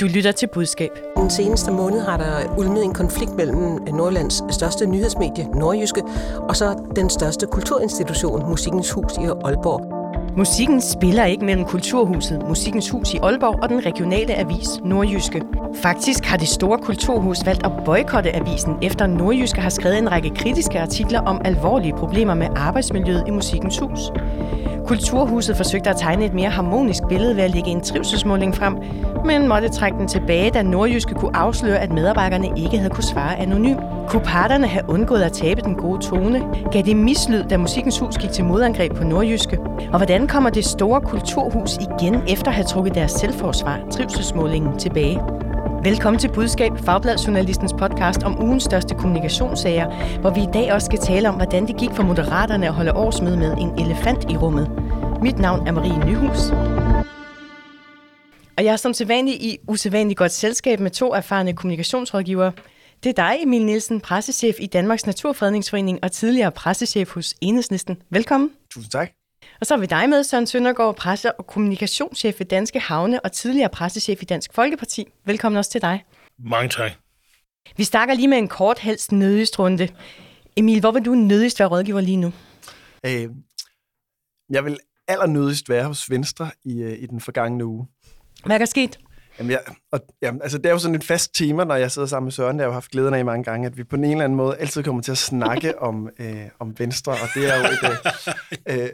Du lytter til budskab. Den seneste måned har der ulmet en konflikt mellem Nordlands største nyhedsmedie, Nordjyske, og så den største kulturinstitution, Musikkens Hus i Aalborg. Musikken spiller ikke mellem Kulturhuset, Musikkens Hus i Aalborg og den regionale avis Nordjyske. Faktisk har det store kulturhus valgt at boykotte avisen, efter Nordjyske har skrevet en række kritiske artikler om alvorlige problemer med arbejdsmiljøet i Musikkens Hus. Kulturhuset forsøgte at tegne et mere harmonisk billede ved at lægge en trivselsmåling frem, men måtte trække den tilbage, da Nordjyske kunne afsløre, at medarbejderne ikke havde kunne svare anonymt. Kunne parterne have undgået at tabe den gode tone? Gav det mislyd, da Musikkens Hus gik til modangreb på Nordjyske? Og hvordan kommer det store kulturhus igen efter at have trukket deres selvforsvar, trivselsmålingen, tilbage? Velkommen til Budskab, Fagbladjournalistens podcast om ugens største kommunikationssager, hvor vi i dag også skal tale om, hvordan det gik for Moderaterne at holde årsmøde med en elefant i rummet. Mit navn er Marie Nyhus. Og jeg er som sædvanlig i usædvanligt godt selskab med to erfarne kommunikationsrådgivere. Det er dig, Emil Nielsen, pressechef i Danmarks Naturfredningsforening og tidligere pressechef hos Enhedslisten. Velkommen. Tusind tak. Og så er vi dig med, Søren Søndergaard, presse- og kommunikationschef ved Danske Havne og tidligere pressechef i Dansk Folkeparti. Velkommen også til dig. Mange tak. Vi starter lige med en kort helst nødigst runde. Emil, hvor vil du nødigst være rådgiver lige nu? Øh, jeg vil allernødigst være hos Venstre i, øh, i den forgangne uge. Hvad er der sket? Jamen, jeg, og, jamen, altså, det er jo sådan et fast tema, når jeg sidder sammen med Søren, det har jeg jo haft glæden af i mange gange, at vi på en eller anden måde altid kommer til at snakke om, øh, om Venstre, og det er jo et... Øh, øh,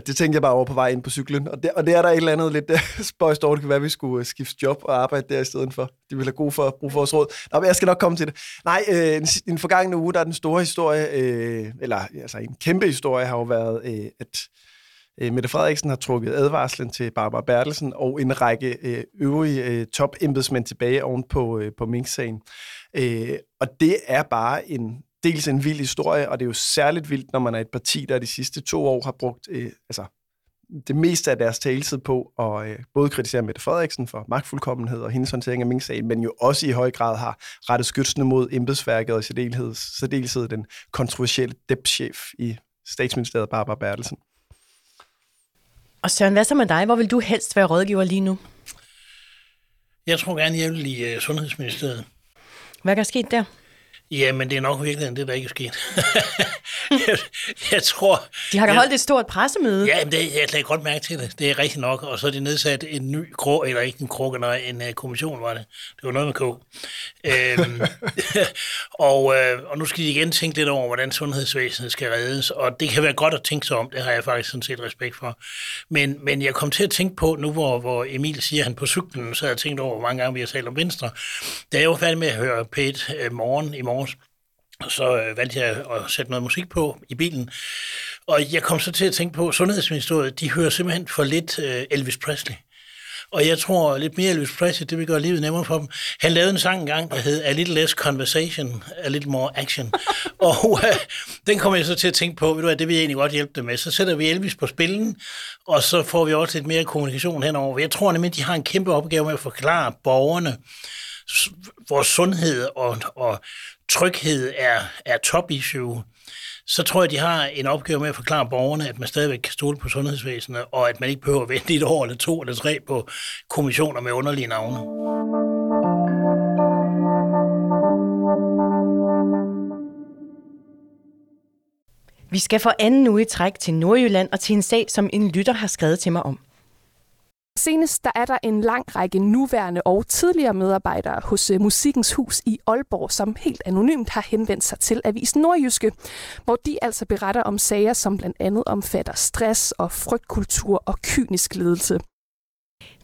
det tænkte jeg bare over på vej ind på cyklen, og, det, og det er der et eller andet lidt spøjst over, det kan være, at vi skulle øh, skifte job og arbejde der i stedet for. De ville have god for, brug for vores råd. Nå, men jeg skal nok komme til det. Nej, øh, en, en forgangne uge, der er den store historie, øh, eller altså en kæmpe historie, har jo været, øh, at øh, Mette Frederiksen har trukket advarslen til Barbara Bertelsen og en række øh, øvrige øh, topembedsmænd tilbage oven på, øh, på Mink-sagen. Øh, og det er bare en dels en vild historie, og det er jo særligt vildt, når man er et parti, der de sidste to år har brugt øh, altså, det meste af deres taletid på at øh, både kritisere Mette Frederiksen for magtfuldkommenhed og hendes håndtering af Mink-sagen, men jo også i høj grad har rettet skytsene mod embedsværket og i særdeleshed, særdeleshed den kontroversielle depchef i statsministeriet, Barbara Bertelsen. Og Søren, hvad så med dig? Hvor vil du helst være rådgiver lige nu? Jeg tror gerne, jeg vil i uh, Sundhedsministeriet. Hvad er der sket der? Ja, men det er nok virkelig det, der ikke er sket. jeg, jeg tror... De har da jeg, holdt et stort pressemøde. Ja, men det, jeg lagde godt mærke til det. Det er rigtigt nok. Og så er de nedsat en ny krog, eller ikke en krog, nej, en uh, kommission var det. Det var noget med K. øhm, og, øh, og nu skal de igen tænke lidt over, hvordan sundhedsvæsenet skal reddes. Og det kan være godt at tænke sig om. Det har jeg faktisk sådan set respekt for. Men, men jeg kom til at tænke på, nu hvor, hvor Emil siger, at han på cyklen, så har jeg tænkt over, hvor mange gange vi har talt om Venstre. Da jeg var færdig med at høre P1 øh, morgen i morges, så øh, valgte jeg at sætte noget musik på i bilen. Og jeg kom så til at tænke på, at Sundhedsministeriet, de hører simpelthen for lidt øh, Elvis Presley. Og jeg tror lidt mere Elvis Presley, det vil gøre livet nemmere for dem. Han lavede en sang engang, der hed A Little Less Conversation, A Little More Action. og øh, den kommer jeg så til at tænke på, ved du hvad, det vil jeg egentlig godt hjælpe dem med. Så sætter vi Elvis på spillen, og så får vi også lidt mere kommunikation henover. Jeg tror nemlig, de har en kæmpe opgave med at forklare borgerne, vores sundhed og, og tryghed er, er top issue, så tror jeg, de har en opgave med at forklare borgerne, at man stadigvæk kan stole på sundhedsvæsenet, og at man ikke behøver at vente et år eller to eller tre på kommissioner med underlige navne. Vi skal for anden uge i træk til Nordjylland og til en sag, som en lytter har skrevet til mig om. Senest der er der en lang række nuværende og tidligere medarbejdere hos Musikens Musikkens Hus i Aalborg, som helt anonymt har henvendt sig til Avisen Nordjyske, hvor de altså beretter om sager, som blandt andet omfatter stress og frygtkultur og kynisk ledelse.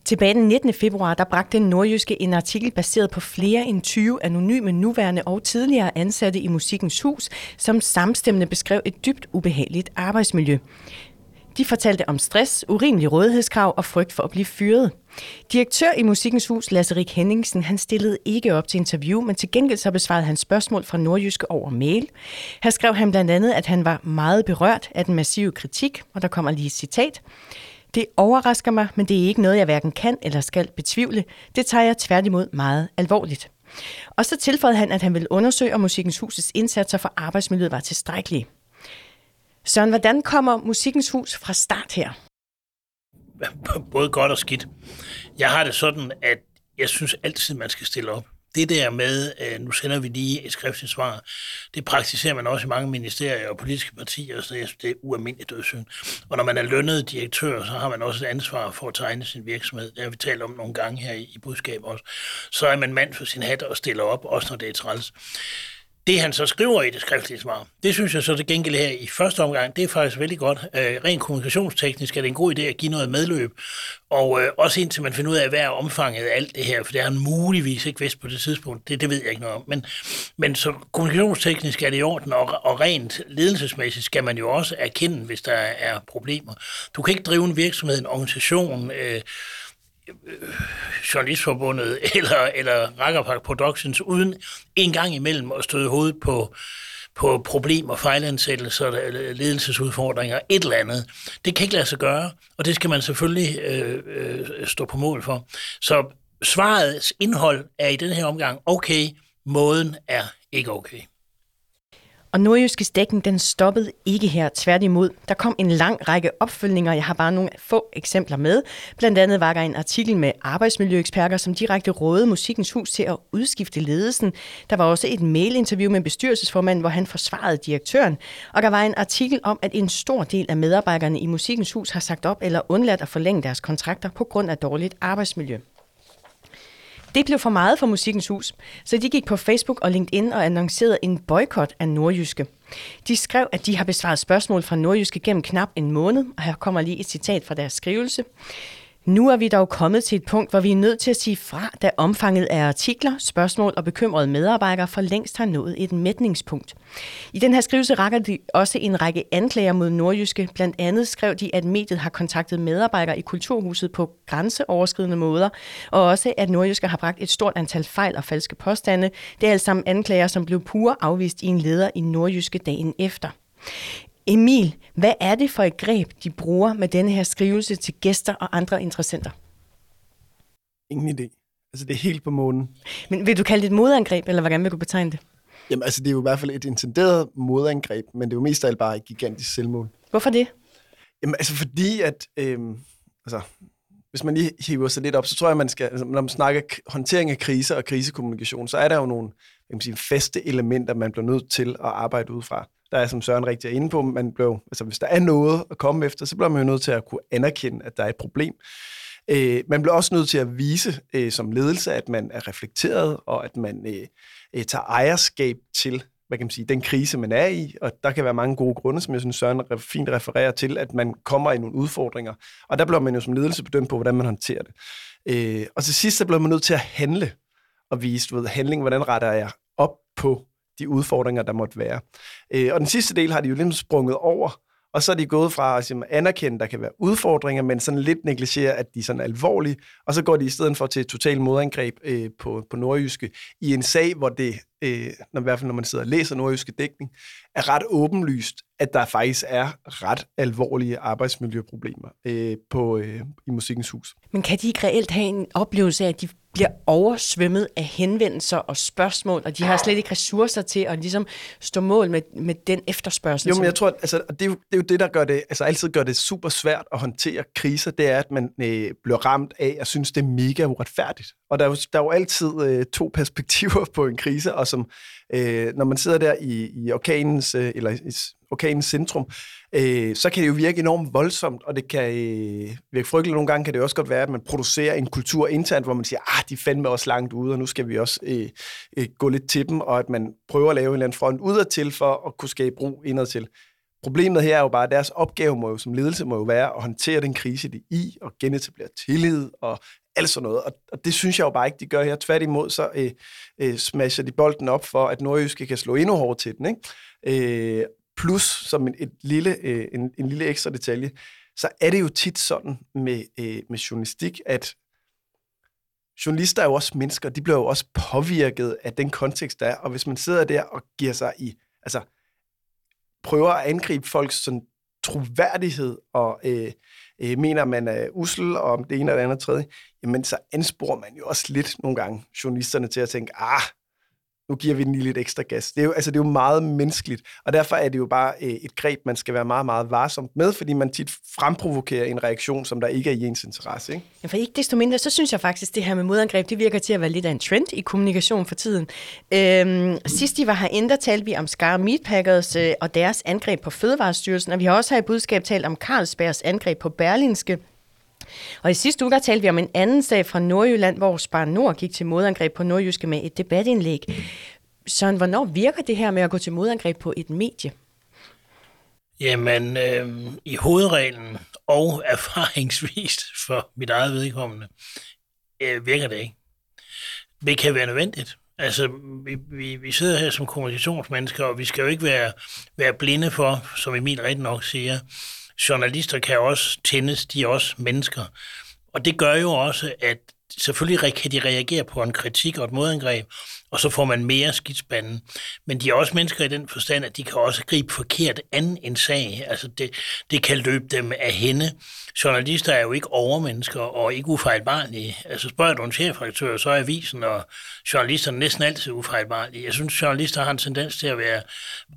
Tilbage den 19. februar, der bragte den nordjyske en artikel baseret på flere end 20 anonyme nuværende og tidligere ansatte i Musikkens Hus, som samstemmende beskrev et dybt ubehageligt arbejdsmiljø. De fortalte om stress, urimelig rådighedskrav og frygt for at blive fyret. Direktør i Musikkens Hus, Lasse Rik Henningsen, han stillede ikke op til interview, men til gengæld så besvarede han spørgsmål fra Nordjyske over mail. Her skrev han blandt andet, at han var meget berørt af den massive kritik, og der kommer lige et citat. Det overrasker mig, men det er ikke noget, jeg hverken kan eller skal betvivle. Det tager jeg tværtimod meget alvorligt. Og så tilføjede han, at han ville undersøge, om Musikkens Husets indsatser for arbejdsmiljøet var tilstrækkelige. Søren, hvordan kommer Musikkens Hus fra start her? Både godt og skidt. Jeg har det sådan, at jeg synes altid, man skal stille op det der med, at nu sender vi lige et skriftligt svar, det praktiserer man også i mange ministerier og politiske partier, så jeg synes, det er ualmindeligt dødsyn. Og når man er lønnet direktør, så har man også et ansvar for at tegne sin virksomhed. Det har vi talt om nogle gange her i budskab også. Så er man mand for sin hat og stiller op, også når det er træls. Det han så skriver i det skriftlige svar, det synes jeg så det gengæld her i første omgang, det er faktisk vældig godt. Øh, rent kommunikationsteknisk er det en god idé at give noget medløb, og øh, også indtil man finder ud af, hvad er omfanget af alt det her, for det er han muligvis ikke vidst på det tidspunkt, det, det ved jeg ikke noget om. Men, men så kommunikationsteknisk er det i orden, og, og rent ledelsesmæssigt skal man jo også erkende, hvis der er problemer. Du kan ikke drive en virksomhed, en organisation, øh, Journalistforbundet eller, eller Rackerpark Productions, uden en gang imellem at støde hovedet på, på problemer, fejlansættelser, ledelsesudfordringer, et eller andet. Det kan ikke lade sig gøre, og det skal man selvfølgelig øh, øh, stå på mål for. Så svarets indhold er i den her omgang okay, måden er ikke okay. Og nordjyske Stækken, den stoppede ikke her, tværtimod. Der kom en lang række opfølgninger, jeg har bare nogle få eksempler med. Blandt andet var der en artikel med arbejdsmiljøeksperter, som direkte rådede Musikkens Hus til at udskifte ledelsen. Der var også et mailinterview med bestyrelsesformanden, hvor han forsvarede direktøren. Og der var en artikel om, at en stor del af medarbejderne i Musikkens Hus har sagt op eller undladt at forlænge deres kontrakter på grund af dårligt arbejdsmiljø. Det blev for meget for Musikkens Hus, så de gik på Facebook og LinkedIn og annoncerede en boykot af Nordjyske. De skrev, at de har besvaret spørgsmål fra Nordjyske gennem knap en måned, og her kommer lige et citat fra deres skrivelse. Nu er vi dog kommet til et punkt, hvor vi er nødt til at sige fra, da omfanget af artikler, spørgsmål og bekymrede medarbejdere for længst har nået et mætningspunkt. I den her skrivelse rækker de også en række anklager mod Nordjyske. Blandt andet skrev de, at mediet har kontaktet medarbejdere i Kulturhuset på grænseoverskridende måder, og også at Nordjyske har bragt et stort antal fejl og falske påstande. Det er alt sammen anklager, som blev pure afvist i en leder i Nordjyske dagen efter. Emil, hvad er det for et greb, de bruger med denne her skrivelse til gæster og andre interessenter? Ingen idé. Altså, det er helt på månen. Men vil du kalde det et modangreb, eller hvordan vil du betegne det? Jamen, altså, det er jo i hvert fald et intenderet modangreb, men det er jo mest af alt bare et gigantisk selvmål. Hvorfor det? Jamen, altså, fordi at... Øhm, altså, hvis man lige hiver sig lidt op, så tror jeg, man skal, altså, når man snakker håndtering af kriser og krisekommunikation, så er der jo nogle jeg kan sige, faste elementer, man bliver nødt til at arbejde ud fra der er, som Søren rigtig er inde på, man blev, altså hvis der er noget at komme efter, så bliver man jo nødt til at kunne anerkende, at der er et problem. Øh, man bliver også nødt til at vise øh, som ledelse, at man er reflekteret, og at man øh, øh, tager ejerskab til hvad kan man sige, den krise, man er i, og der kan være mange gode grunde, som jeg synes, Søren fint refererer til, at man kommer i nogle udfordringer, og der bliver man jo som ledelse bedømt på, hvordan man håndterer det. Øh, og til sidst, så bliver man nødt til at handle, og vise, du ved, handling, hvordan retter jeg op på de udfordringer, der måtte være. Øh, og den sidste del har de jo lidt sprunget over, og så er de gået fra at anerkende, at der kan være udfordringer, men sådan lidt negligere, at de er sådan alvorlige, og så går de i stedet for til et totalt modangreb øh, på, på nordjyske i en sag, hvor det, øh, når, i hvert fald når man sidder og læser nordjyske dækning, er ret åbenlyst, at der faktisk er ret alvorlige arbejdsmiljøproblemer øh, på, øh, i Musikkens Hus. Men kan de ikke reelt have en oplevelse af, at de bliver oversvømmet af henvendelser og spørgsmål, og de har slet ikke ressourcer til at ligesom stå mål med, med den efterspørgsel. Jo, men jeg tror, at altså, det, er jo, det er jo det, der gør det, altså altid gør det super svært at håndtere kriser, det er, at man øh, bliver ramt af at synes, det er mega uretfærdigt. Og der er jo, der er jo altid øh, to perspektiver på en krise, og som øh, når man sidder der i, i orkanens, øh, eller i orkanens centrum, øh, så kan det jo virke enormt voldsomt, og det kan øh, virke frygteligt. Nogle gange kan det også godt være, at man producerer en kultur internt, hvor man siger, ah, de fandme også langt ude, og nu skal vi også øh, øh, gå lidt til dem, og at man prøver at lave en eller anden front udadtil for at kunne skabe ro indadtil. Problemet her er jo bare, at deres opgave må jo, som ledelse må jo være at håndtere den krise, de er i, og genetablere tillid og alt sådan noget. Og, og det synes jeg jo bare ikke, de gør her. Tværtimod så øh, øh, smasher de bolden op for, at Nordjyske kan slå endnu hårdere til den. Ikke? Øh, plus, som en, et lille, øh, en, en lille ekstra detalje, så er det jo tit sådan med, øh, med journalistik, at journalister er jo også mennesker, de bliver jo også påvirket af den kontekst, der er. Og hvis man sidder der og giver sig i, altså prøver at angribe folks sådan, troværdighed og øh, øh, mener, man er usel og om det ene eller det andet tredje, jamen så ansporer man jo også lidt nogle gange journalisterne til at tænke, ah, nu giver vi den lige lidt ekstra gas. Det er jo, altså, det er jo meget menneskeligt, og derfor er det jo bare øh, et greb, man skal være meget, meget varsomt med, fordi man tit fremprovokerer en reaktion, som der ikke er i ens interesse. Ikke? Ja, for ikke desto mindre, så synes jeg faktisk, at det her med modangreb, det virker til at være lidt af en trend i kommunikation for tiden. Øhm, sidst I var herinde, der talte vi om Skar Meatpackers øh, og deres angreb på Fødevarestyrelsen, og vi har også her i budskab talt om Carlsbergs angreb på Berlinske. Og i sidste uge, talte vi om en anden sag fra Nordjylland, hvor Spar Nord gik til modangreb på Nordjyske med et debatindlæg. Søren, hvornår virker det her med at gå til modangreb på et medie? Jamen, øh, i hovedreglen og erfaringsvist for mit eget vedkommende, øh, virker det ikke. Det kan være nødvendigt. Altså, vi, vi, vi sidder her som kommunikationsmennesker, og vi skal jo ikke være, være blinde for, som Emil rigtig nok siger, journalister kan også tændes, de er også mennesker. Og det gør jo også, at selvfølgelig kan de reagere på en kritik og et modangreb, og så får man mere skidspanden. Men de er også mennesker i den forstand, at de kan også gribe forkert an en sag. Altså det, det kan løbe dem af hende. Journalister er jo ikke overmennesker og ikke ufejlbarlige. Altså spørger du en chefredaktør, så er avisen og journalisterne næsten altid ufejlbarlige. Jeg synes, journalister har en tendens til at være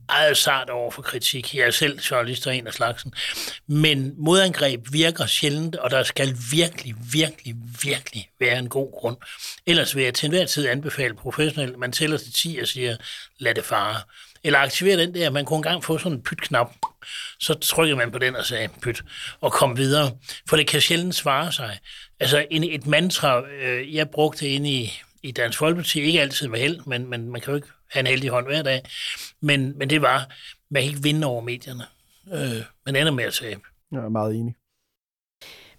meget sart over for kritik. Jeg er selv journalister en af slagsen. Men modangreb virker sjældent, og der skal virkelig, virkelig, virkelig være en god grund. Ellers vil jeg til enhver tid anbefale professionelt, man tæller til 10 og siger, lad det fare. Eller aktiver den der, man kunne engang få sådan en pytknap. så trykker man på den og sagde pyt, og kom videre. For det kan sjældent svare sig. Altså en, et mantra, øh, jeg brugte inde i, i Dansk Folkeparti, ikke altid med held, men, men man kan jo ikke have en heldig hånd hver dag, men, men det var, man kan ikke vinde over medierne. Øh, man ender med at tabe. Jeg er meget enig.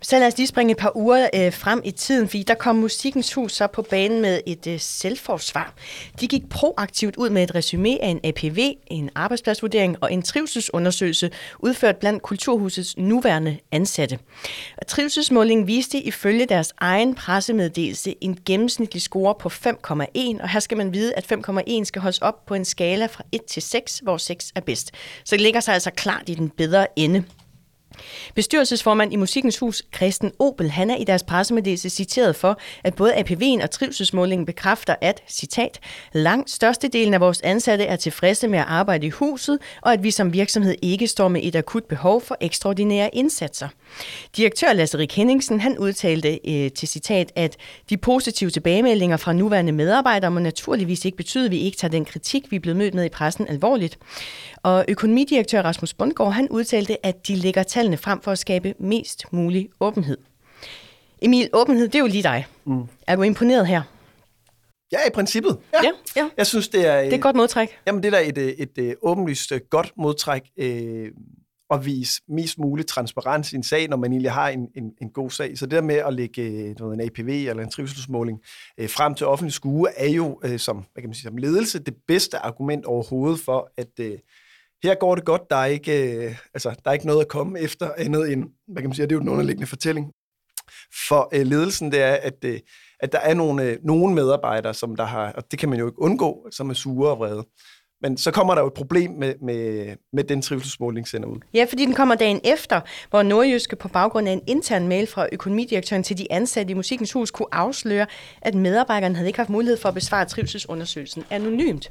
Så lad os lige springe et par uger øh, frem i tiden, fordi der kom Musikkens Hus så på banen med et øh, selvforsvar. De gik proaktivt ud med et resume af en APV, en arbejdspladsvurdering og en trivselsundersøgelse, udført blandt Kulturhusets nuværende ansatte. Og trivselsmålingen viste ifølge deres egen pressemeddelelse en gennemsnitlig score på 5,1, og her skal man vide, at 5,1 skal holdes op på en skala fra 1 til 6, hvor 6 er bedst. Så det ligger sig altså klart i den bedre ende. Bestyrelsesformand i Musikkens Hus, Christen Opel, han er i deres pressemeddelelse citeret for, at både APV'en og trivselsmålingen bekræfter, at, citat, langt størstedelen af vores ansatte er tilfredse med at arbejde i huset, og at vi som virksomhed ikke står med et akut behov for ekstraordinære indsatser. Direktør Lasse Rik Henningsen, han udtalte øh, til citat, at de positive tilbagemeldinger fra nuværende medarbejdere må naturligvis ikke betyde, at vi ikke tager den kritik, vi er blevet mødt med i pressen, alvorligt. Og økonomidirektør Rasmus Bundgaard, han udtalte, at de lægger tallene frem for at skabe mest mulig åbenhed. Emil, åbenhed, det er jo lige dig. Mm. Er du imponeret her? Ja, i princippet. Ja, ja. ja. Jeg synes, det er... Det er et godt modtræk. Jamen, det er da et, et, et, et åbenlyst godt modtræk øh, at vise mest mulig transparens i en sag, når man egentlig har en, en, en god sag. Så det der med at lægge øh, noget, en APV eller en trivselsmåling øh, frem til offentlig skue, er jo øh, som, hvad kan man sige, som ledelse det bedste argument overhovedet for, at øh, her går det godt, der er ikke, øh, altså, der er ikke noget at komme efter andet end, hvad kan man sige, det er jo den underliggende fortælling. For øh, ledelsen, det er, at, øh, at der er nogle, øh, nogle medarbejdere, som der har, og det kan man jo ikke undgå, som er sure og vrede. Men så kommer der jo et problem med, med, med den trivselsmåling sender ud. Ja, fordi den kommer dagen efter, hvor Nordjyske på baggrund af en intern mail fra økonomidirektøren til de ansatte i Musikkens Hus kunne afsløre, at medarbejderne havde ikke haft mulighed for at besvare trivselsundersøgelsen anonymt.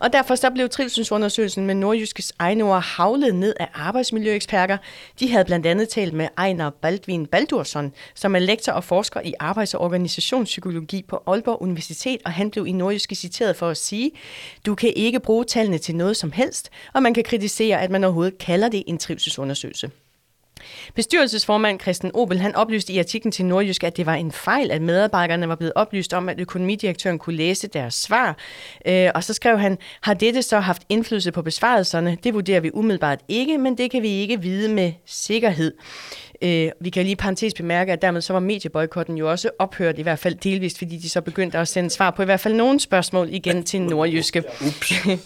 Og derfor så blev trivselsundersøgelsen med Nordjyskes egne ord havlet ned af arbejdsmiljøeksperter. De havde blandt andet talt med Ejner Baldvin Baldursson, som er lektor og forsker i arbejds- og organisationspsykologi på Aalborg Universitet, og han blev i Nordjyske citeret for at sige, du kan ikke bruge tallene til noget som helst, og man kan kritisere, at man overhovedet kalder det en trivselsundersøgelse. Bestyrelsesformand Christian Obel han oplyste i artiklen til Nordjysk, at det var en fejl, at medarbejderne var blevet oplyst om, at økonomidirektøren kunne læse deres svar. Øh, og så skrev han, har dette så haft indflydelse på besvarelserne? Det vurderer vi umiddelbart ikke, men det kan vi ikke vide med sikkerhed. Øh, vi kan lige parentes bemærke, at dermed så var medieboykotten jo også ophørt, i hvert fald delvist, fordi de så begyndte at sende svar på i hvert fald nogle spørgsmål igen til Nordjyske.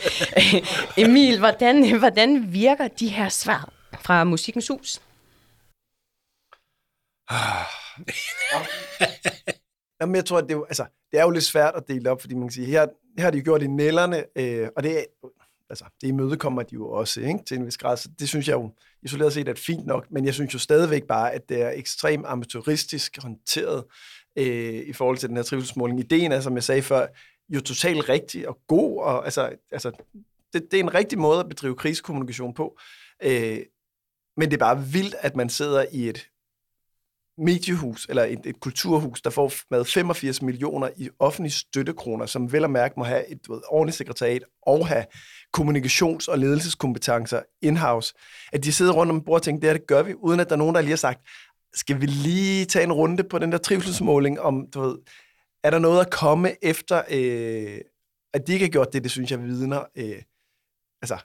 Emil, hvordan, hvordan virker de her svar fra Musikkens Hus? Jamen, jeg tror, at det er, jo, altså, det er jo lidt svært at dele op, fordi man kan sige, her, her har de gjort i nælderne, øh, og det, altså, det imødekommer de jo også ikke, til en vis grad, så det synes jeg jo isoleret set er fint nok, men jeg synes jo stadigvæk bare, at det er ekstremt amatøristisk håndteret øh, i forhold til den her trivselsmåling. Ideen er, som jeg sagde før, jo totalt rigtig og god, og altså, altså det, det er en rigtig måde at bedrive krisekommunikation på. Øh, men det er bare vildt, at man sidder i et mediehus, eller et, et kulturhus, der får med 85 millioner i offentlige støttekroner, som vel og mærke må have et ved, ordentligt sekretariat og have kommunikations- og ledelseskompetencer in-house, at de sidder rundt om bordet og tænker, det her det gør vi, uden at der er nogen, der lige har sagt, skal vi lige tage en runde på den der trivselsmåling, om, du ved, er der noget at komme efter, øh, at de ikke har gjort det, det synes jeg vidner. Øh, altså,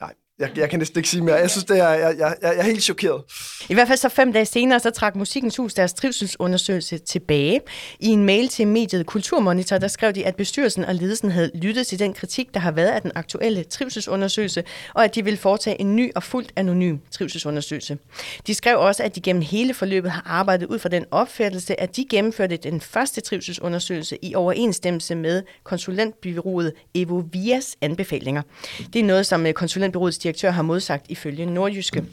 nej, jeg, jeg kan næsten ikke sige mere. Jeg synes, det er, jeg, jeg, jeg er helt chokeret. I hvert fald så fem dage senere, så trak Musikkens Hus deres trivselsundersøgelse tilbage. I en mail til mediet Kulturmonitor, der skrev de, at bestyrelsen og ledelsen havde lyttet til den kritik, der har været af den aktuelle trivselsundersøgelse, og at de ville foretage en ny og fuldt anonym trivselsundersøgelse. De skrev også, at de gennem hele forløbet har arbejdet ud fra den opfattelse, at de gennemførte den første trivselsundersøgelse i overensstemmelse med konsulentbyrået Evovias anbefalinger. Det er noget, som øh, konsulentbyrået direktør har modsagt ifølge Nordjyske.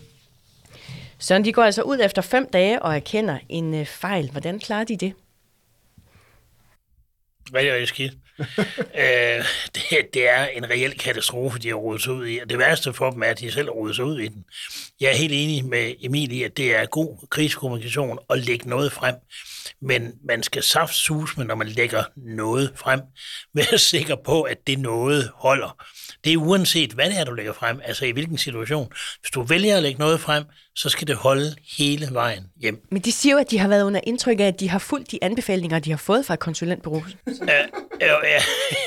Så de går altså ud efter fem dage og erkender en øh, fejl. Hvordan klarer de det? Rigtig, rigtig skidt. øh, det, det er en reel katastrofe, de har rodet sig ud i. Og det værste for dem er, at de selv har sig ud i den. Jeg er helt enig med Emil i, at det er god krigskommunikation at lægge noget frem. Men man skal saft sus med, når man lægger noget frem, være sikker på, at det noget holder. Det er uanset, hvad det er, du lægger frem, altså i hvilken situation. Hvis du vælger at lægge noget frem, så skal det holde hele vejen hjem. Men de siger jo, at de har været under indtryk af, at de har fulgt de anbefalinger, de har fået fra et konsulentbureau. Ja, ja, ja,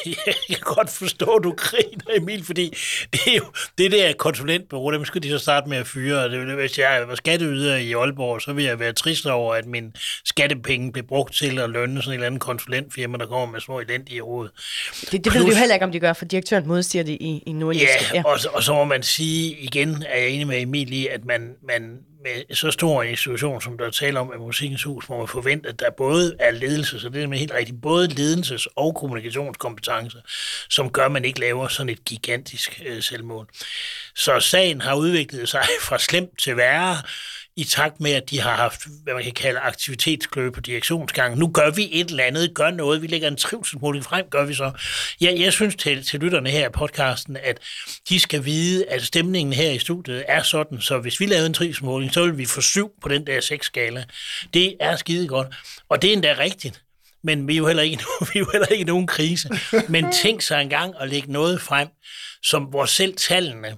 jeg kan godt forstå, at du griner, Emil, fordi det er jo det der konsulentbureau, dem skal de så starte med at fyre. Det, hvis jeg var skatteyder i Aalborg, så vil jeg være trist over, at min skattepenge blev brugt til at lønne sådan en eller anden konsulentfirma, der kommer med små elendige råd. Det, det Plus, ved vi jo heller ikke, om de gør, for direktøren modsiger det i, i Nordjysk. Ja, ja. Og, og så må man sige igen, er jeg enig med Emil i, at man, man med så stor en institution, som der er tale om af Musikkens Hus, må man forvente, at der både er ledelse, så det er helt rigtigt, både ledelses- og kommunikationskompetencer, som gør, at man ikke laver sådan et gigantisk øh, selvmål. Så sagen har udviklet sig fra slemt til værre, i takt med, at de har haft, hvad man kan kalde aktivitetskløb på direktionsgangen. Nu gør vi et eller andet, gør noget, vi lægger en trivselsmåling frem, gør vi så. Ja, jeg synes til, til lytterne her i podcasten, at de skal vide, at stemningen her i studiet er sådan, så hvis vi lavede en trivselsmåling, så vil vi få syv på den der seks skala. Det er skide godt, og det er endda rigtigt men vi er jo heller ikke, vi er jo heller ikke nogen krise. Men tænk sig engang at lægge noget frem, som hvor selv tallene,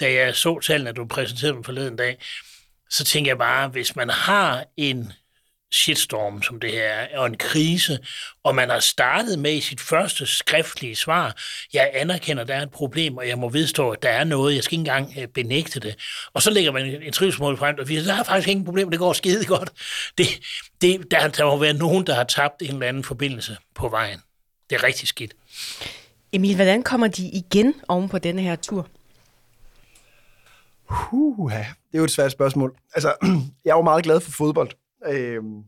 da jeg så tallene, du præsenterede dem forleden dag, så tænker jeg bare, hvis man har en shitstorm, som det her er, og en krise, og man har startet med i sit første skriftlige svar, jeg anerkender, at der er et problem, og jeg må vedstå, at der er noget, jeg skal ikke engang øh, benægte det. Og så lægger man en trivsmål frem, og siger, der er faktisk ingen problem, det går skide godt. Det, det, der, der må være nogen, der har tabt en eller anden forbindelse på vejen. Det er rigtig skidt. Emil, hvordan kommer de igen oven på denne her tur? Huh, det er jo et svært spørgsmål. Altså, jeg er jo meget glad for fodbold. Øhm,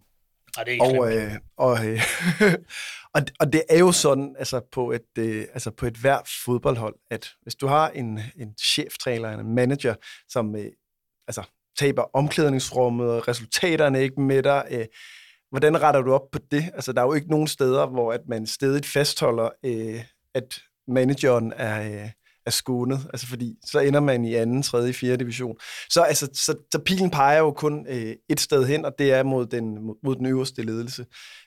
Ej, det er ikke og, øh, og, øh, og, og det er jo sådan, altså på et, øh, altså på et hvert fodboldhold, at hvis du har en, en cheftræner, en manager, som øh, altså, taber omklædningsrummet, og resultaterne ikke med dig, øh, hvordan retter du op på det? Altså, der er jo ikke nogen steder, hvor at man stedigt fastholder, øh, at manageren er... Øh, er skånet, altså fordi så ender man i anden, tredje, fjerde division. Så, altså, så, så pilen peger jo kun øh, et sted hen, og det er mod den, mod den øverste ledelse.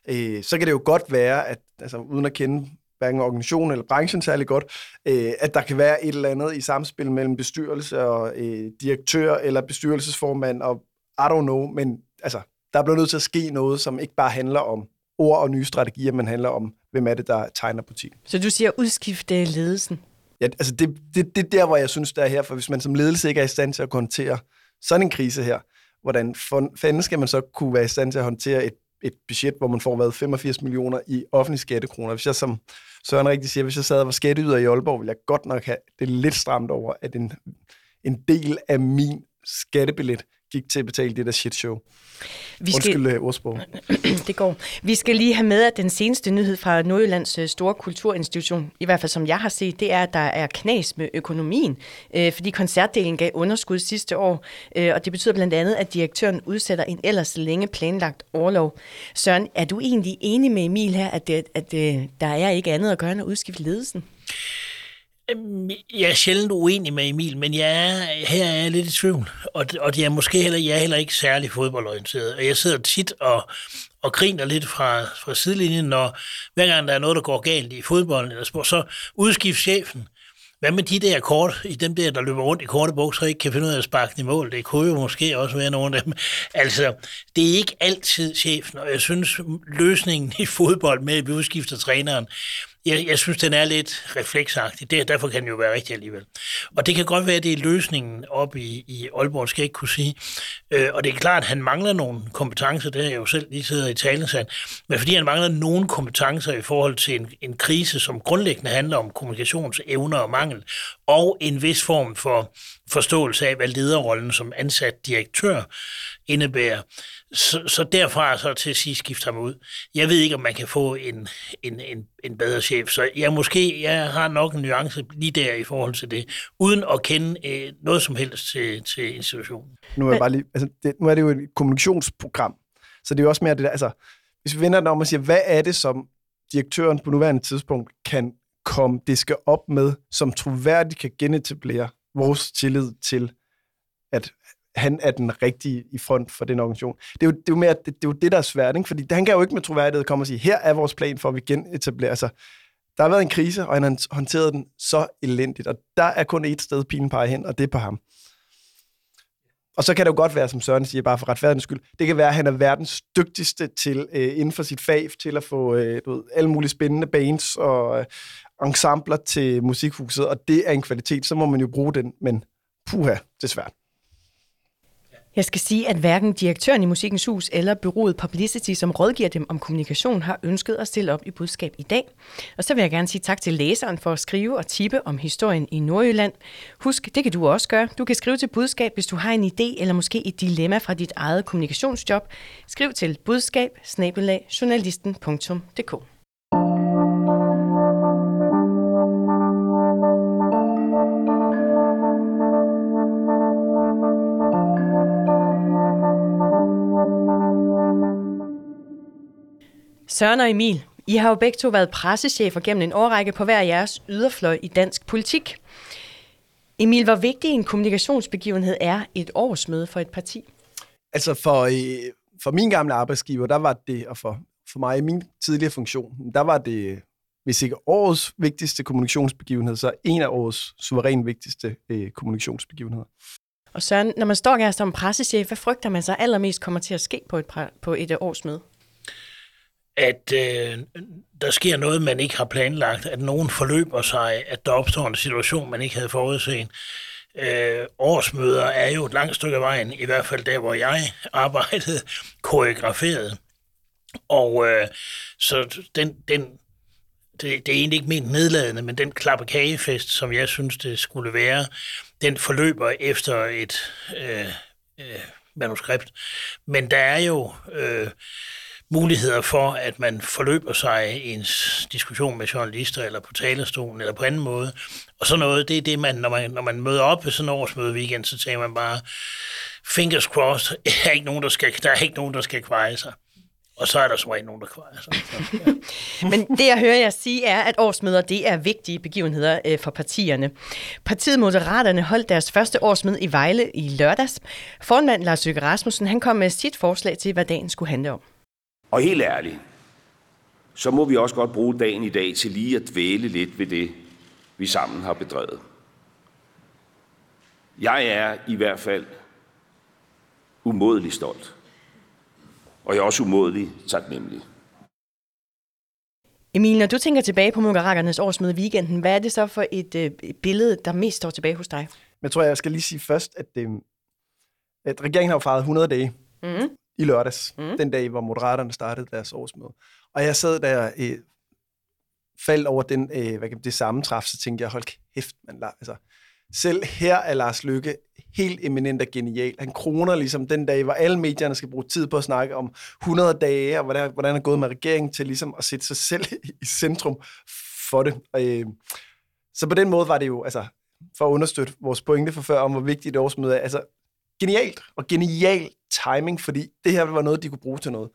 Øh, så kan det jo godt være, at altså, uden at kende hverken organisationen eller branchen særlig godt, øh, at der kan være et eller andet i samspil mellem bestyrelse og øh, direktør eller bestyrelsesformand og I don't know, men altså, der bliver nødt til at ske noget, som ikke bare handler om ord og nye strategier, men handler om, hvem er det, der tegner butikken. Så du siger udskifte ledelsen? Ja, altså det, det, det er der, hvor jeg synes, der er her, for hvis man som ledelse ikke er i stand til at håndtere sådan en krise her, hvordan fanden skal man så kunne være i stand til at håndtere et, et budget, hvor man får været 85 millioner i offentlige skattekroner? Hvis jeg som Søren rigtig siger, hvis jeg sad og var skatteyder i Aalborg, ville jeg godt nok have det lidt stramt over, at en, en del af min skattebillet gik til at betale det der shit show. Vi Undskyld skal, øh, ordsprog. det går. Vi skal lige have med, at den seneste nyhed fra Nordjyllands øh, store kulturinstitution, i hvert fald som jeg har set, det er, at der er knas med økonomien, øh, fordi koncertdelen gav underskud sidste år, øh, og det betyder blandt andet, at direktøren udsætter en ellers længe planlagt overlov. Søren, er du egentlig enig med Emil her, at, det, at øh, der er ikke andet at gøre end at udskifte ledelsen? Jeg er sjældent uenig med Emil, men jeg er, her er jeg lidt i tvivl. Og, og det er måske heller, jeg er heller ikke særlig fodboldorienteret. Og jeg sidder tit og, og griner lidt fra, fra sidelinjen, når hver gang der er noget, der går galt i fodbolden eller sport, så udskift chefen. Hvad med de der kort, i dem der, der løber rundt i korte bukser og ikke kan finde ud af at sparke i mål? Det kunne jo måske også være nogle af dem. Altså, det er ikke altid chefen, og jeg synes, løsningen i fodbold med, at vi udskifter træneren, jeg, jeg synes, den er lidt refleksagtig. Det, derfor kan den jo være rigtig alligevel. Og det kan godt være, at det er løsningen op i, i Aalborg, skal jeg ikke kunne sige. Øh, og det er klart, at han mangler nogle kompetencer, det har jeg jo selv lige siddet i talensand, men fordi han mangler nogle kompetencer i forhold til en, en krise, som grundlæggende handler om kommunikationsevner og mangel, og en vis form for forståelse af, hvad lederrollen som ansat direktør indebærer. Så, så derfra så til at sige, skift ham ud. Jeg ved ikke, om man kan få en, en, en, en bedre chef, så jeg måske jeg har nok en nuance lige der i forhold til det, uden at kende øh, noget som helst til, til institutionen. Nu er, jeg bare lige, altså, det, nu er det jo et kommunikationsprogram, så det er jo også mere det der, altså, hvis vi vender den om og siger, hvad er det, som direktøren på nuværende tidspunkt kan komme, det skal op med, som troværdigt kan genetablere vores tillid til, at han er den rigtige i front for den organisation. Det er jo, det er jo, mere, det, det, er jo det, der er svært, ikke? fordi han kan jo ikke med troværdighed komme og sige, her er vores plan for, at vi genetablerer. Altså, der har været en krise, og han har håndteret den så elendigt, og der er kun et sted, pilen peger hen, og det er på ham. Og så kan det jo godt være, som Søren siger, bare for retfærdighedens skyld, det kan være, at han er verdens dygtigste til øh, inden for sit fag, til at få øh, du ved, alle mulige spændende bands og øh, ensembler til musikhuset, og det er en kvalitet, så må man jo bruge den, men puha, det er svært. Jeg skal sige, at hverken direktøren i Musikens Hus eller byrådet Publicity, som rådgiver dem om kommunikation, har ønsket at stille op i budskab i dag. Og så vil jeg gerne sige tak til læseren for at skrive og tippe om historien i Nordjylland. Husk, det kan du også gøre. Du kan skrive til budskab, hvis du har en idé eller måske et dilemma fra dit eget kommunikationsjob. Skriv til budskab journalisten.dk. Søren og Emil, I har jo begge to været pressechefer gennem en årrække på hver jeres yderfløj i dansk politik. Emil, hvor vigtig en kommunikationsbegivenhed er et årsmøde for et parti? Altså for, øh, for min gamle arbejdsgiver, der var det, og for, for mig i min tidligere funktion, der var det, hvis ikke årets vigtigste kommunikationsbegivenhed, så en af årets suveræn vigtigste øh, kommunikationsbegivenheder. Og Søren, når man står her som pressechef, hvad frygter man så allermest kommer til at ske på et, på et årsmøde? At øh, der sker noget, man ikke har planlagt, at nogen forløber sig, at der opstår en situation, man ikke havde forudset. Øh, årsmøder er jo et langt stykke af vejen, i hvert fald der, hvor jeg arbejdede, koreograferet. Og øh, så den, den, det, det er egentlig ikke ment nedladende, men den klappekagefest, som jeg synes, det skulle være, den forløber efter et øh, øh, manuskript. Men der er jo... Øh, muligheder for, at man forløber sig i en diskussion med journalister, eller på talerstolen, eller på anden måde. Og så noget, det er det, man, når man, når man møder op ved sådan en årsmøde weekend, så tænker man bare, fingers crossed, der er ikke nogen, der skal, der er ikke nogen, der skal kveje sig. Og så er der så regel nogen, der kvejer sig. Så, ja. Men det, jeg hører jer sige, er, at årsmøder det er vigtige begivenheder øh, for partierne. Partiet Moderaterne holdt deres første årsmøde i Vejle i lørdags. Formand Lars Løkke Rasmussen han kom med sit forslag til, hvad dagen skulle handle om. Og helt ærligt, så må vi også godt bruge dagen i dag til lige at dvæle lidt ved det, vi sammen har bedrevet. Jeg er i hvert fald umådelig stolt. Og jeg er også umådelig taknemmelig. Emil, når du tænker tilbage på Moderaternes årsmøde i weekenden, hvad er det så for et øh, billede, der mest står tilbage hos dig? Men jeg tror, jeg skal lige sige først, at, øh, at regeringen har jo fejret 100 dage. Mm i lørdags, mm. den dag, hvor Moderaterne startede deres årsmøde. Og jeg sad der, øh, faldt over den, øh, hvad kan det sammentræf, så tænkte jeg, hold kæft, man, altså, selv her er Lars Lykke helt eminent og genial. Han kroner ligesom den dag, hvor alle medierne skal bruge tid på at snakke om 100 dage, og hvordan, hvordan er gået med regeringen til ligesom at sætte sig selv i centrum for det. Og, øh, så på den måde var det jo, altså, for at understøtte vores pointe for før om, hvor vigtigt et årsmøde er, altså genialt og genial timing, fordi det her var noget, de kunne bruge til noget.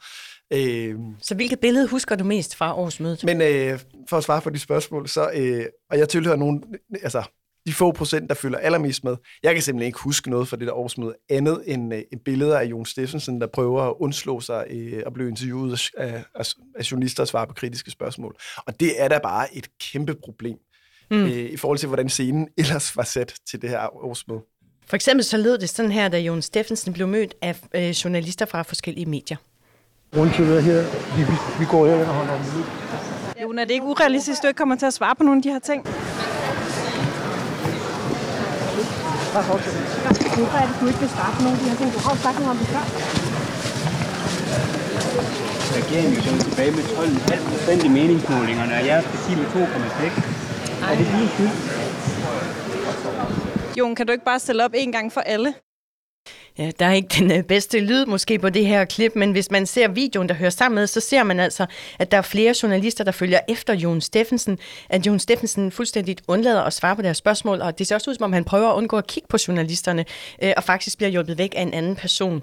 Øh, så hvilket billede husker du mest fra årsmødet? Men øh, for at svare på de spørgsmål, så, øh, og jeg tilhører nogen, altså de få procent, der følger allermest med. Jeg kan simpelthen ikke huske noget fra det der årsmøde, andet end øh, en billede af Jon Steffensen, der prøver at undslå sig øh, og blive interviewet af, af, af journalister og svare på kritiske spørgsmål. Og det er da bare et kæmpe problem mm. øh, i forhold til, hvordan scenen ellers var sat til det her årsmøde. For eksempel så lød det sådan her, da Jon Steffensen blev mødt af øh, journalister fra forskellige medier. Rundt her, vi, vi går her og holder om Jon, er det ikke urealistisk, at du ikke kommer til at svare på nogle af de her ting? Bare fortsæt. Hvorfor er det, du ikke vil svare på nogle af de her ting? Du har jo sagt noget om det før. Regeringen er jo tilbage med 12,5 procent i meningsmålingerne, og jeg er sige med 2,6. Er det lige skyld? Jon, kan du ikke bare stille op en gang for alle? Ja, der er ikke den øh, bedste lyd måske på det her klip, men hvis man ser videoen, der hører sammen med, så ser man altså, at der er flere journalister, der følger efter Jon Steffensen, at Jon Steffensen fuldstændig undlader at svare på deres spørgsmål, og det ser også ud, som om han prøver at undgå at kigge på journalisterne, øh, og faktisk bliver hjulpet væk af en anden person.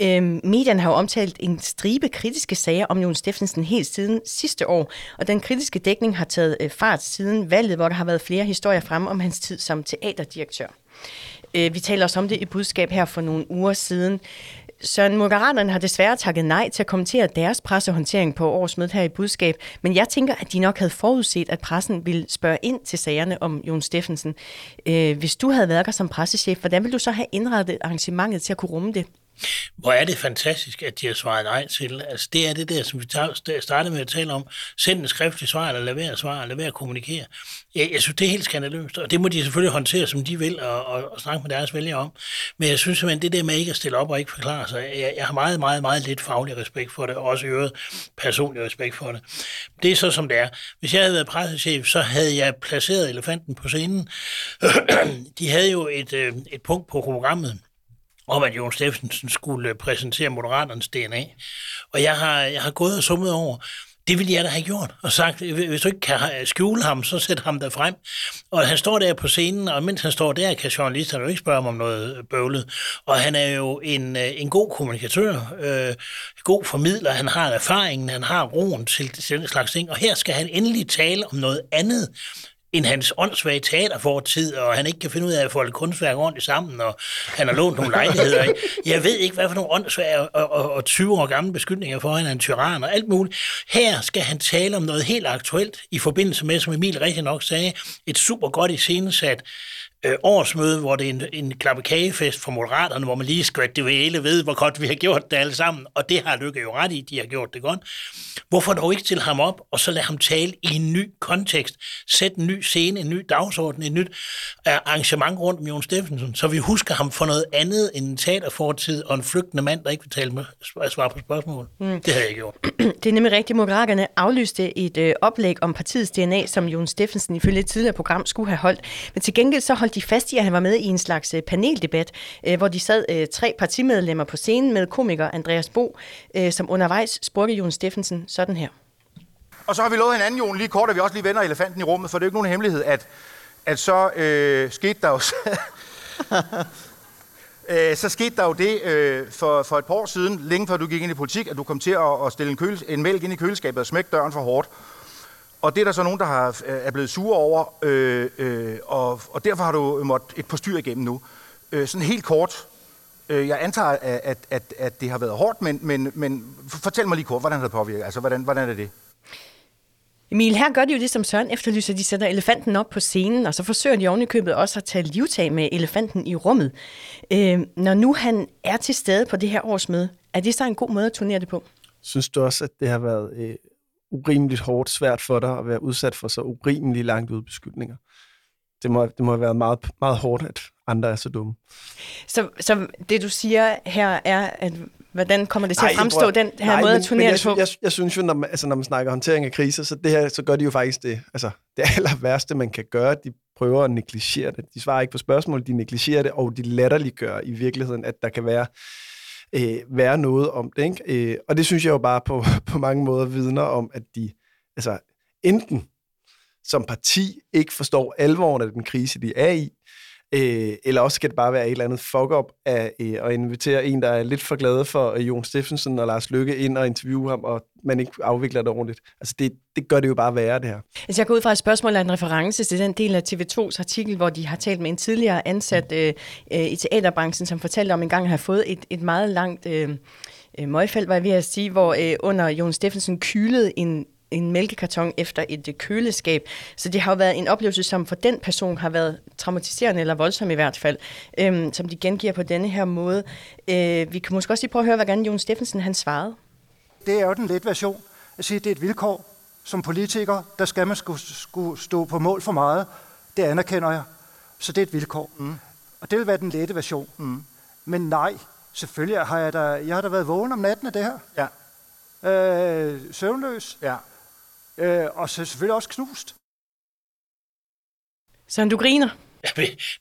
Øh, medierne har jo omtalt en stribe kritiske sager om Jon Steffensen helt siden sidste år, og den kritiske dækning har taget øh, fart siden valget, hvor der har været flere historier frem om hans tid som teaterdirektør. Øh, vi taler også om det i budskab her for nogle uger siden. Søren Moderaterne har desværre takket nej til at kommentere deres pressehåndtering på årsmødet her i budskab, men jeg tænker, at de nok havde forudset, at pressen ville spørge ind til sagerne om Jon Steffensen. Øh, hvis du havde været der som pressechef, hvordan ville du så have indrettet arrangementet til at kunne rumme det? Hvor er det fantastisk, at de har svaret nej til. Altså, det er det der, som vi startede med at tale om. Send en skriftlig svar, eller lad være at svare, eller lad være at kommunikere. Jeg, jeg synes, det er helt skandaløst, og det må de selvfølgelig håndtere, som de vil, og, og, og snakke med deres vælgere om. Men jeg synes simpelthen, det der med ikke at stille op og ikke forklare sig, jeg, jeg har meget, meget, meget lidt faglig respekt for det, og også øvrigt personlig respekt for det. Det er så, som det er. Hvis jeg havde været pressechef, så havde jeg placeret elefanten på scenen. de havde jo et, øh, et punkt på programmet, om, at Jon Steffensen skulle øh, præsentere Moderaternes DNA. Og jeg har, jeg har gået og summet over, det ville jeg da have gjort, og sagt, hvis du ikke kan øh, skjule ham, så sæt ham der frem. Og han står der på scenen, og mens han står der, kan journalisterne jo ikke spørge ham om noget bøvlet. Og han er jo en, øh, en god kommunikatør, øh, god formidler, han har erfaringen, han har roen til, til den slags ting, og her skal han endelig tale om noget andet, end hans åndssvage teaterfortid, og han ikke kan finde ud af at få et kunstværk ordentligt sammen, og han har lånt nogle lejligheder. Jeg ved ikke, hvad for nogle åndssvage og, og, og 20 år gamle beskyldninger for, at han er en tyran og alt muligt. Her skal han tale om noget helt aktuelt i forbindelse med, som Emil rigtig nok sagde, et super godt iscenesat øh, årsmøde, hvor det er en, en klappekagefest for Moderaterne, hvor man lige skal det hele ved, hvor godt vi har gjort det alle sammen, og det har Lykke jo ret i, de har gjort det godt. Hvorfor dog ikke stille ham op, og så lade ham tale i en ny kontekst, sætte en ny scene, en ny dagsorden, et nyt øh, arrangement rundt om Jon Steffensen, så vi husker ham for noget andet end en teaterfortid og en flygtende mand, der ikke vil tale med, svare på spørgsmål. Mm. Det har jeg gjort. Det er nemlig rigtigt. Moderaterne aflyste et øh, oplæg om partiets DNA, som Jon Steffensen ifølge et tidligere program skulle have holdt. Men til gengæld så holdt holdt de fast i, at han var med i en slags øh, paneldebat, øh, hvor de sad øh, tre partimedlemmer på scenen med komiker Andreas Bo, som undervejs spurgte Jon Steffensen sådan her. Og så har vi lovet hinanden, Jon, lige kort, at vi også lige vender elefanten i rummet, for det er jo ikke nogen hemmelighed, at, at så øh, skete der jo... øh, så skete der jo det øh, for, for et par år siden, længe før du gik ind i politik, at du kom til at, at stille en, køle, en mælk ind i køleskabet og smække døren for hårdt. Og det er der så nogen, der har, øh, er blevet sure over, øh, øh, og, og derfor har du måttet et styr igennem nu. Øh, sådan helt kort. Øh, jeg antager, at, at, at det har været hårdt, men, men, men fortæl mig lige kort, hvordan har det påvirket? Altså, hvordan, hvordan er det? Emil, her gør de jo det, som Søren efterlyser. De sætter elefanten op på scenen, og så forsøger de ovenikøbet også at tage livtag med elefanten i rummet. Øh, når nu han er til stede på det her årsmøde, er det så en god måde at turnere det på? Synes du også, at det har været øh, urimeligt hårdt svært for dig at være udsat for så urimeligt langt ud beskyldninger. Det må, det må have været meget, meget hårdt, at andre er så dumme. Så, så det, du siger her, er, at hvordan kommer det til at fremstå, den her nej, måde at turnere jeg, på? Jeg, jeg, jeg synes jo, når man, altså, når man snakker håndtering af kriser, så, det her, så gør de jo faktisk det, altså, det aller værste, man kan gøre. De prøver at negligere det. De svarer ikke på spørgsmål, de negligerer det, og de latterliggør i virkeligheden, at der kan være, øh, være noget om det. Ikke? Øh, og det synes jeg jo bare på, på mange måder vidner om, at de altså, enten som parti ikke forstår alvoren af den krise, de er i, Øh, eller også skal det bare være et eller andet fuck-up af øh, at invitere en, der er lidt for glad for øh, Jon Steffensen og Lars Lykke ind og interviewe ham, og man ikke afvikler det ordentligt. Altså det, det gør det jo bare værre, det her. Altså jeg går ud fra et spørgsmål af en reference til den del af TV2's artikel, hvor de har talt med en tidligere ansat øh, øh, i teaterbranchen, som fortalte om en gang at have fået et, et meget langt... Øh, øh møgfald, var jeg ved at sige, hvor øh, under Jon Steffensen kylede en, en mælkekarton efter et øh, køleskab. Så det har jo været en oplevelse, som for den person har været traumatiserende, eller voldsom i hvert fald, øhm, som de gengiver på denne her måde. Øh, vi kan måske også lige prøve at høre, hvordan Jon Steffensen han svarede. Det er jo den let version. At sige, at det er et vilkår. Som politiker, der skal man skulle, skulle stå på mål for meget. Det anerkender jeg. Så det er et vilkår. Mm. Og det vil være den lette version. Mm. Men nej, selvfølgelig har jeg da, jeg har da været vågen om natten af det her. Ja. Øh, søvnløs. Ja øh, og så selvfølgelig også knust. Så du griner?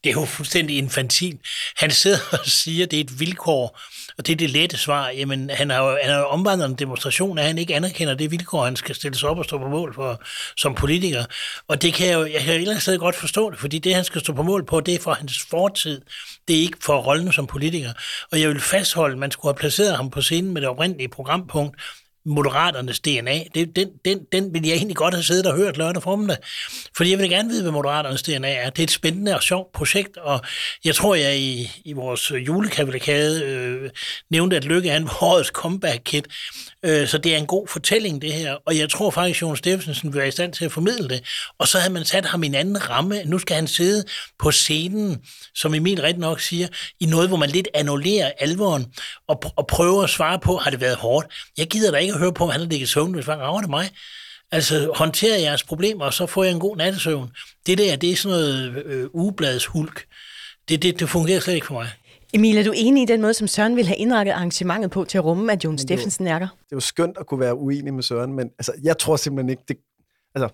Det er jo fuldstændig infantil. Han sidder og siger, at det er et vilkår, og det er det lette svar. Jamen, han har jo, han har jo omvandret en demonstration, at han ikke anerkender det vilkår, han skal stille sig op og stå på mål for som politiker. Og det kan jeg jo, jeg kan jo et eller andet sted godt forstå det, fordi det, han skal stå på mål på, det er for hans fortid. Det er ikke for rollen som politiker. Og jeg vil fastholde, at man skulle have placeret ham på scenen med det oprindelige programpunkt, Moderaternes DNA. Det, den, den, den vil jeg egentlig godt have siddet og hørt lørdag formiddag. Fordi jeg vil gerne vide, hvad Moderaternes DNA er. Det er et spændende og sjovt projekt, og jeg tror, jeg i, i vores julekavalkade øh, nævnte, at Lykke er en årets comeback-kit. Øh, så det er en god fortælling, det her. Og jeg tror faktisk, at Jon Steffensen vil være i stand til at formidle det. Og så havde man sat ham i en anden ramme. Nu skal han sidde på scenen, som Emil ret nok siger, i noget, hvor man lidt annullerer alvoren og, og prøver at svare på, har det været hårdt? Jeg gider da ikke at høre på, om han har ligget søvn, hvad rager det mig? Altså, håndtere jeres problemer, og så får jeg en god nattesøvn. Det der, det er sådan noget øh, ugebladshulk. Det, det, det fungerer slet ikke for mig. Emil, er du enig i den måde, som Søren ville have indrettet arrangementet på til at rumme, at Jon Steffensen er der? Det er jo skønt at kunne være uenig med Søren, men altså, jeg tror simpelthen ikke, det, altså,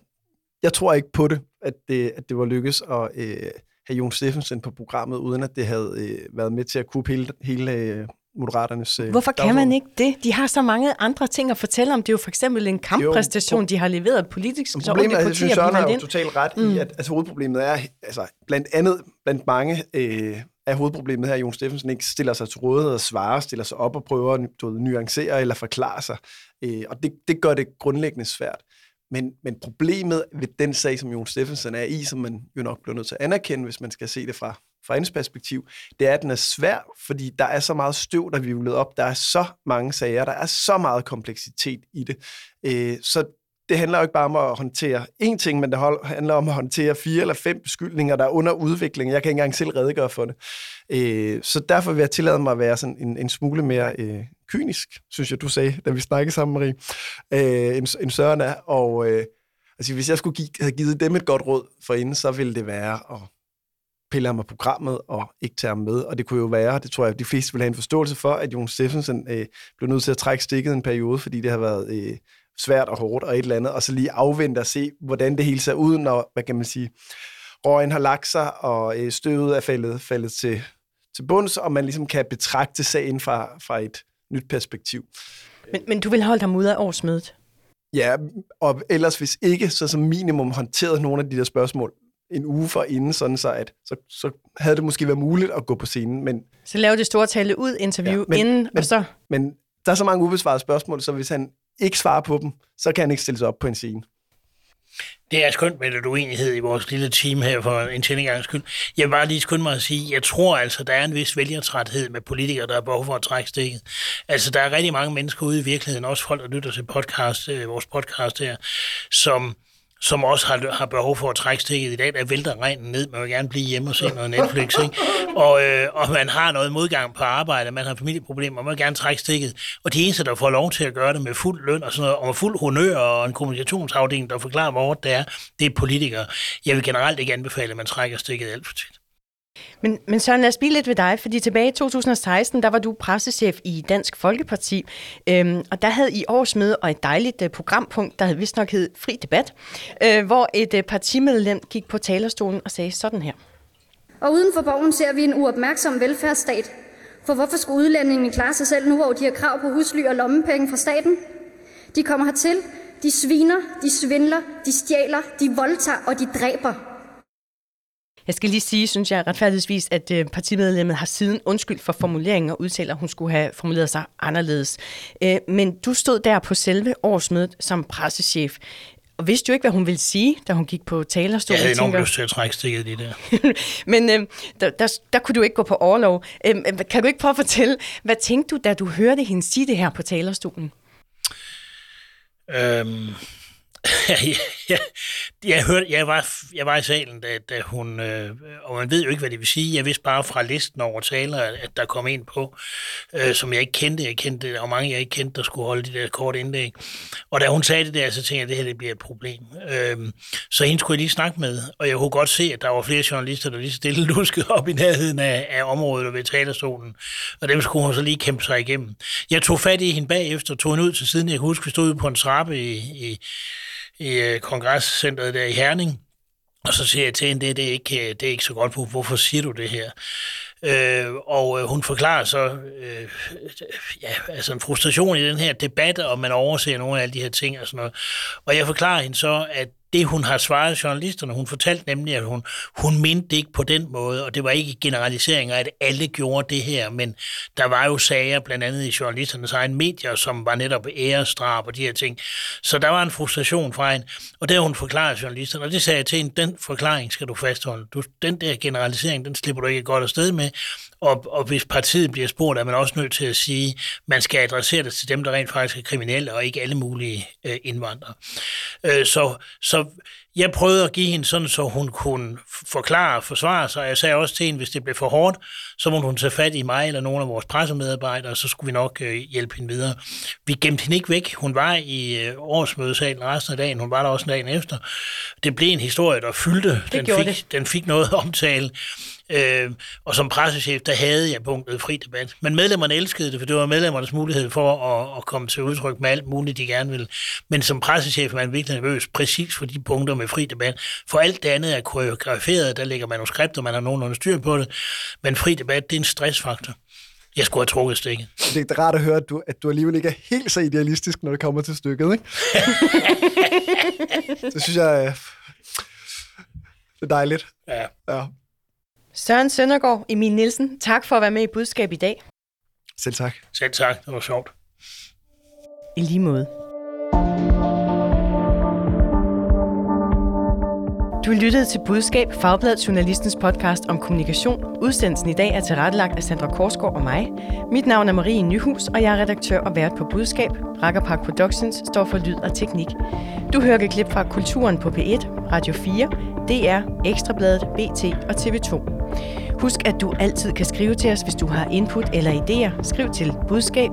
jeg tror ikke på det, at det, at det var lykkes at øh, have Jon Steffensen på programmet, uden at det havde øh, været med til at kunne hele, hele øh, Moderaternes øh, Hvorfor kan man ikke det? De har så mange andre ting at fortælle om. Det er jo for eksempel en kamppræstation, jo, de har leveret politisk. Problemet er, jeg synes, Søren har jo totalt ret mm. i, at altså, hovedproblemet er, altså, blandt andet blandt mange øh, er hovedproblemet her, at Jon Steffensen ikke stiller sig til rådighed og svarer, stiller sig op og prøver at nuancere eller forklare sig. Øh, og det, det gør det grundlæggende svært. Men, men problemet ved den sag, som Jon Steffensen er i, som man jo nok bliver nødt til at anerkende, hvis man skal se det fra, fra hendes perspektiv, det er, at den er svær, fordi der er så meget støv, der vivlet op. Der er så mange sager, der er så meget kompleksitet i det. Øh, så det handler jo ikke bare om at håndtere én ting, men det handler om at håndtere fire eller fem beskyldninger, der er under udvikling. Jeg kan ikke engang selv redegøre for det. Øh, så derfor vil jeg tillade mig at være sådan en, en smule mere øh, kynisk, synes jeg, du sagde, da vi snakkede sammen, Marie, øh, en, en Søren er. Og øh, altså, hvis jeg skulle give, have givet dem et godt råd for inden, så ville det være at pille ham af programmet og ikke tage ham med. Og det kunne jo være, det tror jeg, de fleste vil have en forståelse for, at Jon Steffensen øh, blev nødt til at trække stikket en periode, fordi det har været øh, svært og hårdt og et eller andet, og så lige afvente og se, hvordan det hele ser ud, når, hvad kan man sige, røgen har lagt sig, og øh, støvet er faldet, faldet til, til bunds, og man ligesom kan betragte sagen fra, fra et nyt perspektiv. Men, men du vil holde ham ud af årsmødet? Ja, og ellers hvis ikke, så som minimum håndteret nogle af de der spørgsmål en uge for inden, sådan så, at, så, så havde det måske været muligt at gå på scenen. Men, så lave det store tale ud interview ja, men, inden, men, og så... Men der er så mange ubesvarede spørgsmål, så hvis han ikke svarer på dem, så kan han ikke stille sig op på en scene. Det er skønt med lidt uenighed i vores lille team her for en tændingang skyld. Jeg vil bare lige skynde mig at sige, jeg tror altså, der er en vis vælgertræthed med politikere, der er behov for at trække stikket. Altså, der er rigtig mange mennesker ude i virkeligheden, også folk, der lytter til podcast, øh, vores podcast her, som som også har, har behov for at trække stikket i dag, der vælter regnen ned, man vil gerne blive hjemme og se noget Netflix, ikke? Og, øh, og man har noget modgang på arbejde, man har familieproblemer, man vil gerne trække stikket, og de eneste, der får lov til at gøre det med fuld løn og sådan noget, og med fuld honør og en kommunikationsafdeling, der forklarer, hvor det er, det er politikere. Jeg vil generelt ikke anbefale, at man trækker stikket alt for tit. Men, men Søren, lad os blive lidt ved dig, fordi tilbage i 2016, der var du pressechef i Dansk Folkeparti, øhm, og der havde I årsmøde og et dejligt uh, programpunkt, der havde vist nok hed Fri Debat, øh, hvor et uh, partimedlem gik på talerstolen og sagde sådan her. Og uden for borgen ser vi en uopmærksom velfærdsstat. For hvorfor skulle udlændingene klare sig selv nu, hvor de har krav på husly og lommepenge fra staten? De kommer hertil, de sviner, de svindler, de stjæler, de voldtager og de dræber. Jeg skal lige sige, synes jeg retfærdigvis, at øh, partimedlemmet har siden undskyld for formuleringen og udtaler, at hun skulle have formuleret sig anderledes. Øh, men du stod der på selve årsmødet som pressechef. Og vidste jo ikke, hvad hun ville sige, da hun gik på talerstolen. Jeg havde enormt lyst til at trække stikket lige der. Men øh, der, der, der kunne du ikke gå på overlov. Øh, kan du ikke prøve at fortælle, hvad tænkte du, da du hørte hende sige det her på talerstolen? Øhm, jeg, jeg, hørte, jeg, var, jeg var i salen, da, da hun, øh, og man ved jo ikke, hvad det vil sige. Jeg vidste bare fra listen over talere, at der kom en på, øh, som jeg ikke kendte. Jeg kendte, og mange jeg ikke kendte, der skulle holde de der korte indlæg. Og da hun sagde det der, så tænkte jeg, at det her det bliver et problem. Øh, så hende skulle jeg lige snakke med, og jeg kunne godt se, at der var flere journalister, der lige stille luskede op i nærheden af, af området og ved talerstolen. Og dem skulle hun så lige kæmpe sig igennem. Jeg tog fat i hende bagefter, tog hende ud til siden. Jeg kan huske, vi stod ude på en trappe i, i i øh, kongresscenteret der i Herning, og så siger jeg til hende, det, det, er ikke, øh, det er ikke så godt, på, hvorfor siger du det her? Øh, og øh, hun forklarer så øh, ja, altså en frustration i den her debat, og man overser nogle af alle de her ting og sådan noget. Og jeg forklarer hende så, at det, hun har svaret journalisterne. Hun fortalte nemlig, at hun, hun mente det ikke på den måde, og det var ikke generaliseringer, at alle gjorde det her, men der var jo sager, blandt andet i journalisternes egen medier, som var netop æresdrab og de her ting. Så der var en frustration fra hende, og det har hun forklaret journalisterne, og det sagde jeg til hende, den forklaring skal du fastholde. Du, den der generalisering, den slipper du ikke godt afsted med, og, og hvis partiet bliver spurgt, er man også nødt til at sige, at man skal adressere det til dem, der rent faktisk er kriminelle, og ikke alle mulige øh, indvandrere. Øh, så, så jeg prøvede at give hende sådan, så hun kunne forklare og forsvare sig. Jeg sagde også til hende, hvis det blev for hårdt, så må hun tage fat i mig eller nogle af vores pressemedarbejdere, og så skulle vi nok øh, hjælpe hende videre. Vi gemte hende ikke væk. Hun var i øh, årsmødesalen resten af dagen. Hun var der også dagen efter. Det blev en historie, der fyldte. Den fik, det. den fik noget omtale. Øh, og som pressechef, der havde jeg punktet fri debat. Men medlemmerne elskede det, for det var medlemmernes mulighed for at, at komme til udtryk med alt muligt, de gerne ville. Men som pressechef er man virkelig nervøs, præcis for de punkter med fri debat. For alt det andet er koreograferet, der ligger manuskripter, man har nogenlunde styr på det. Men fri debat, det er en stressfaktor. Jeg skulle have trukket stikket. Det er rart at høre, at du, at du alligevel ikke er helt så idealistisk, når det kommer til stykket, ikke? det synes jeg det er dejligt. Ja. ja. Søren Søndergaard, Emil Nielsen, tak for at være med i budskab i dag. Selv tak. Selv tak, det var sjovt. I lige måde. Du lyttede til Budskab, Fagbladet Journalistens podcast om kommunikation. Udsendelsen i dag er tilrettelagt af Sandra Korsgaard og mig. Mit navn er Marie Nyhus, og jeg er redaktør og vært på Budskab. Park Productions står for lyd og teknik. Du hører et klip fra Kulturen på P1, Radio 4, DR, Ekstrabladet, BT og TV2. Husk, at du altid kan skrive til os, hvis du har input eller idéer. Skriv til budskab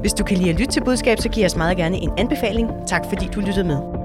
Hvis du kan lide at lytte til budskab, så giv os meget gerne en anbefaling. Tak fordi du lyttede med.